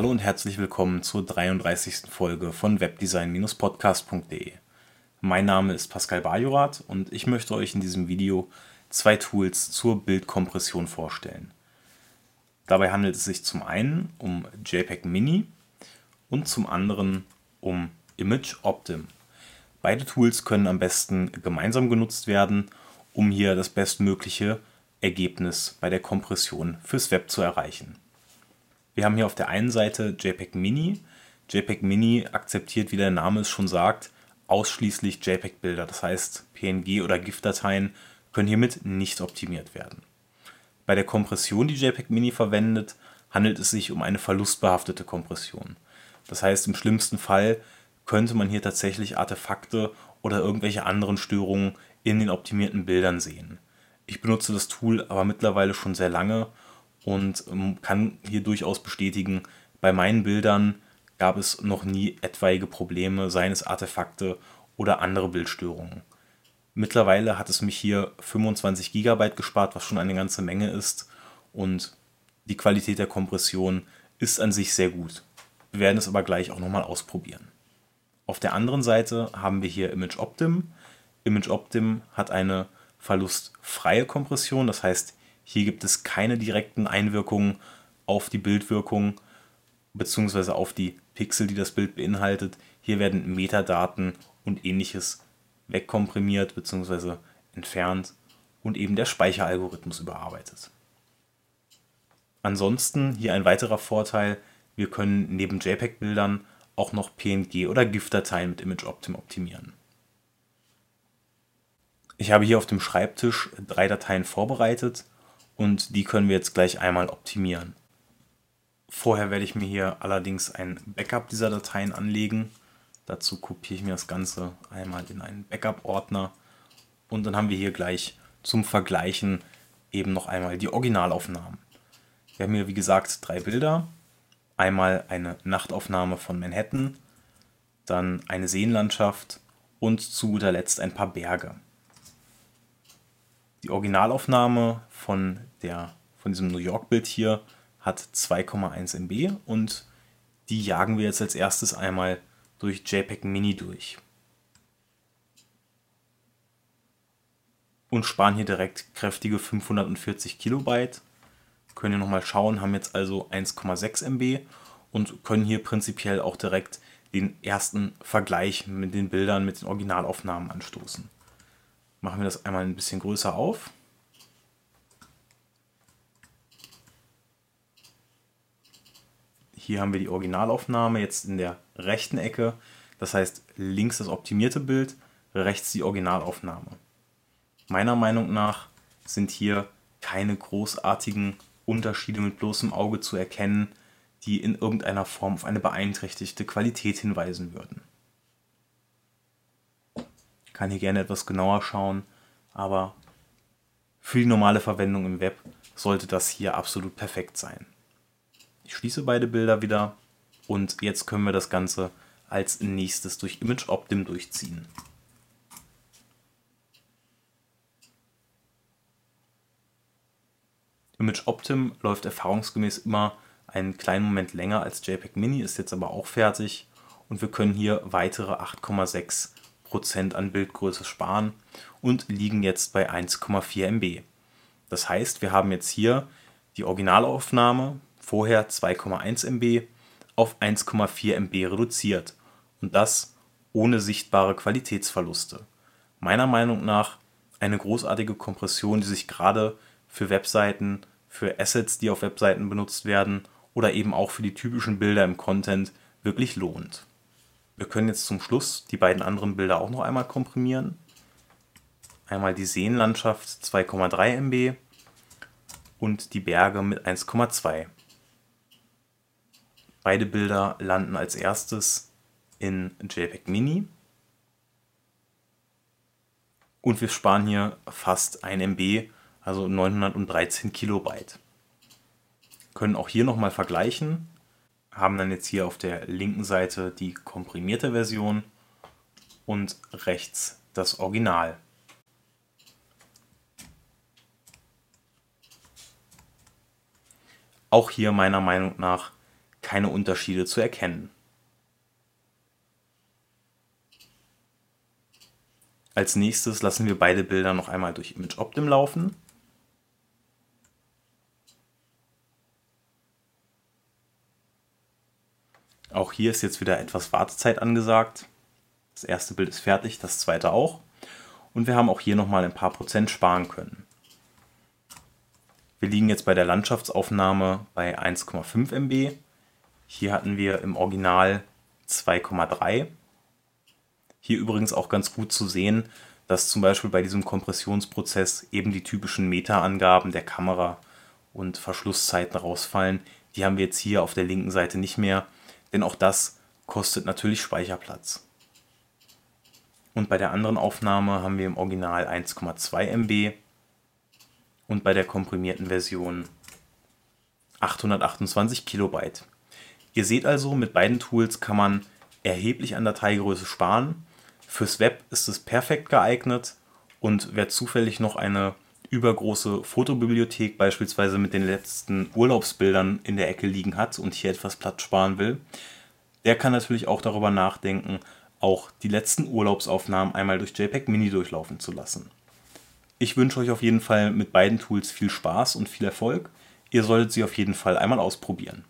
Hallo und herzlich willkommen zur 33. Folge von webdesign-podcast.de. Mein Name ist Pascal Bajorath und ich möchte euch in diesem Video zwei Tools zur Bildkompression vorstellen. Dabei handelt es sich zum einen um JPEG Mini und zum anderen um Image Optim. Beide Tools können am besten gemeinsam genutzt werden, um hier das bestmögliche Ergebnis bei der Kompression fürs Web zu erreichen. Wir haben hier auf der einen Seite JPEG Mini. JPEG Mini akzeptiert, wie der Name es schon sagt, ausschließlich JPEG-Bilder. Das heißt, PNG- oder GIF-Dateien können hiermit nicht optimiert werden. Bei der Kompression, die JPEG Mini verwendet, handelt es sich um eine verlustbehaftete Kompression. Das heißt, im schlimmsten Fall könnte man hier tatsächlich Artefakte oder irgendwelche anderen Störungen in den optimierten Bildern sehen. Ich benutze das Tool aber mittlerweile schon sehr lange und ähm, kann hier durchaus bestätigen, bei meinen Bildern gab es noch nie etwaige Probleme, seien es Artefakte oder andere Bildstörungen. Mittlerweile hat es mich hier 25 GB gespart, was schon eine ganze Menge ist und die Qualität der Kompression ist an sich sehr gut. Wir werden es aber gleich auch nochmal ausprobieren. Auf der anderen Seite haben wir hier Image Optim. Image Optim hat eine verlustfreie Kompression, das heißt, hier gibt es keine direkten Einwirkungen auf die Bildwirkung bzw. auf die Pixel, die das Bild beinhaltet. Hier werden Metadaten und ähnliches wegkomprimiert bzw. entfernt und eben der Speicheralgorithmus überarbeitet. Ansonsten hier ein weiterer Vorteil, wir können neben JPEG-Bildern auch noch PNG- oder GIF-Dateien mit Image Optim optimieren. Ich habe hier auf dem Schreibtisch drei Dateien vorbereitet und die können wir jetzt gleich einmal optimieren. Vorher werde ich mir hier allerdings ein Backup dieser Dateien anlegen. Dazu kopiere ich mir das Ganze einmal in einen Backup-Ordner und dann haben wir hier gleich zum Vergleichen eben noch einmal die Originalaufnahmen. Wir haben hier wie gesagt drei Bilder. Einmal eine Nachtaufnahme von Manhattan, dann eine Seenlandschaft und zu guter Letzt ein paar Berge. Die Originalaufnahme von, der, von diesem New York-Bild hier hat 2,1 MB und die jagen wir jetzt als erstes einmal durch JPEG Mini durch. Und sparen hier direkt kräftige 540 Kilobyte. Können hier nochmal schauen, haben jetzt also 1,6 MB und können hier prinzipiell auch direkt den ersten Vergleich mit den Bildern, mit den Originalaufnahmen anstoßen machen wir das einmal ein bisschen größer auf. Hier haben wir die Originalaufnahme jetzt in der rechten Ecke. Das heißt links das optimierte Bild, rechts die Originalaufnahme. Meiner Meinung nach sind hier keine großartigen Unterschiede mit bloßem Auge zu erkennen, die in irgendeiner Form auf eine beeinträchtigte Qualität hinweisen würden kann hier gerne etwas genauer schauen, aber für die normale Verwendung im Web sollte das hier absolut perfekt sein. Ich schließe beide Bilder wieder und jetzt können wir das Ganze als nächstes durch Image Optim durchziehen. Image Optim läuft erfahrungsgemäß immer einen kleinen Moment länger als JPEG Mini, ist jetzt aber auch fertig und wir können hier weitere 8,6 Prozent an Bildgröße sparen und liegen jetzt bei 1,4 MB. Das heißt, wir haben jetzt hier die Originalaufnahme, vorher 2,1 MB, auf 1,4 MB reduziert und das ohne sichtbare Qualitätsverluste. Meiner Meinung nach eine großartige Kompression, die sich gerade für Webseiten, für Assets, die auf Webseiten benutzt werden oder eben auch für die typischen Bilder im Content wirklich lohnt. Wir können jetzt zum Schluss die beiden anderen Bilder auch noch einmal komprimieren. Einmal die Seenlandschaft 2,3 MB und die Berge mit 1,2. Beide Bilder landen als erstes in JPEG Mini. Und wir sparen hier fast 1 MB, also 913 Kilobyte. Können auch hier nochmal vergleichen haben dann jetzt hier auf der linken Seite die komprimierte Version und rechts das Original. Auch hier meiner Meinung nach keine Unterschiede zu erkennen. Als nächstes lassen wir beide Bilder noch einmal durch Image Optim laufen. Auch hier ist jetzt wieder etwas Wartezeit angesagt. Das erste Bild ist fertig, das zweite auch. Und wir haben auch hier nochmal ein paar Prozent sparen können. Wir liegen jetzt bei der Landschaftsaufnahme bei 1,5 MB. Hier hatten wir im Original 2,3. Hier übrigens auch ganz gut zu sehen, dass zum Beispiel bei diesem Kompressionsprozess eben die typischen Meta-Angaben der Kamera und Verschlusszeiten rausfallen. Die haben wir jetzt hier auf der linken Seite nicht mehr, denn auch das kostet natürlich Speicherplatz. Und bei der anderen Aufnahme haben wir im Original 1,2 MB und bei der komprimierten Version 828 Kilobyte. Ihr seht also, mit beiden Tools kann man erheblich an Dateigröße sparen. Fürs Web ist es perfekt geeignet und wer zufällig noch eine übergroße Fotobibliothek beispielsweise mit den letzten Urlaubsbildern in der Ecke liegen hat und hier etwas Platz sparen will, der kann natürlich auch darüber nachdenken, auch die letzten Urlaubsaufnahmen einmal durch JPEG Mini durchlaufen zu lassen. Ich wünsche euch auf jeden Fall mit beiden Tools viel Spaß und viel Erfolg. Ihr solltet sie auf jeden Fall einmal ausprobieren.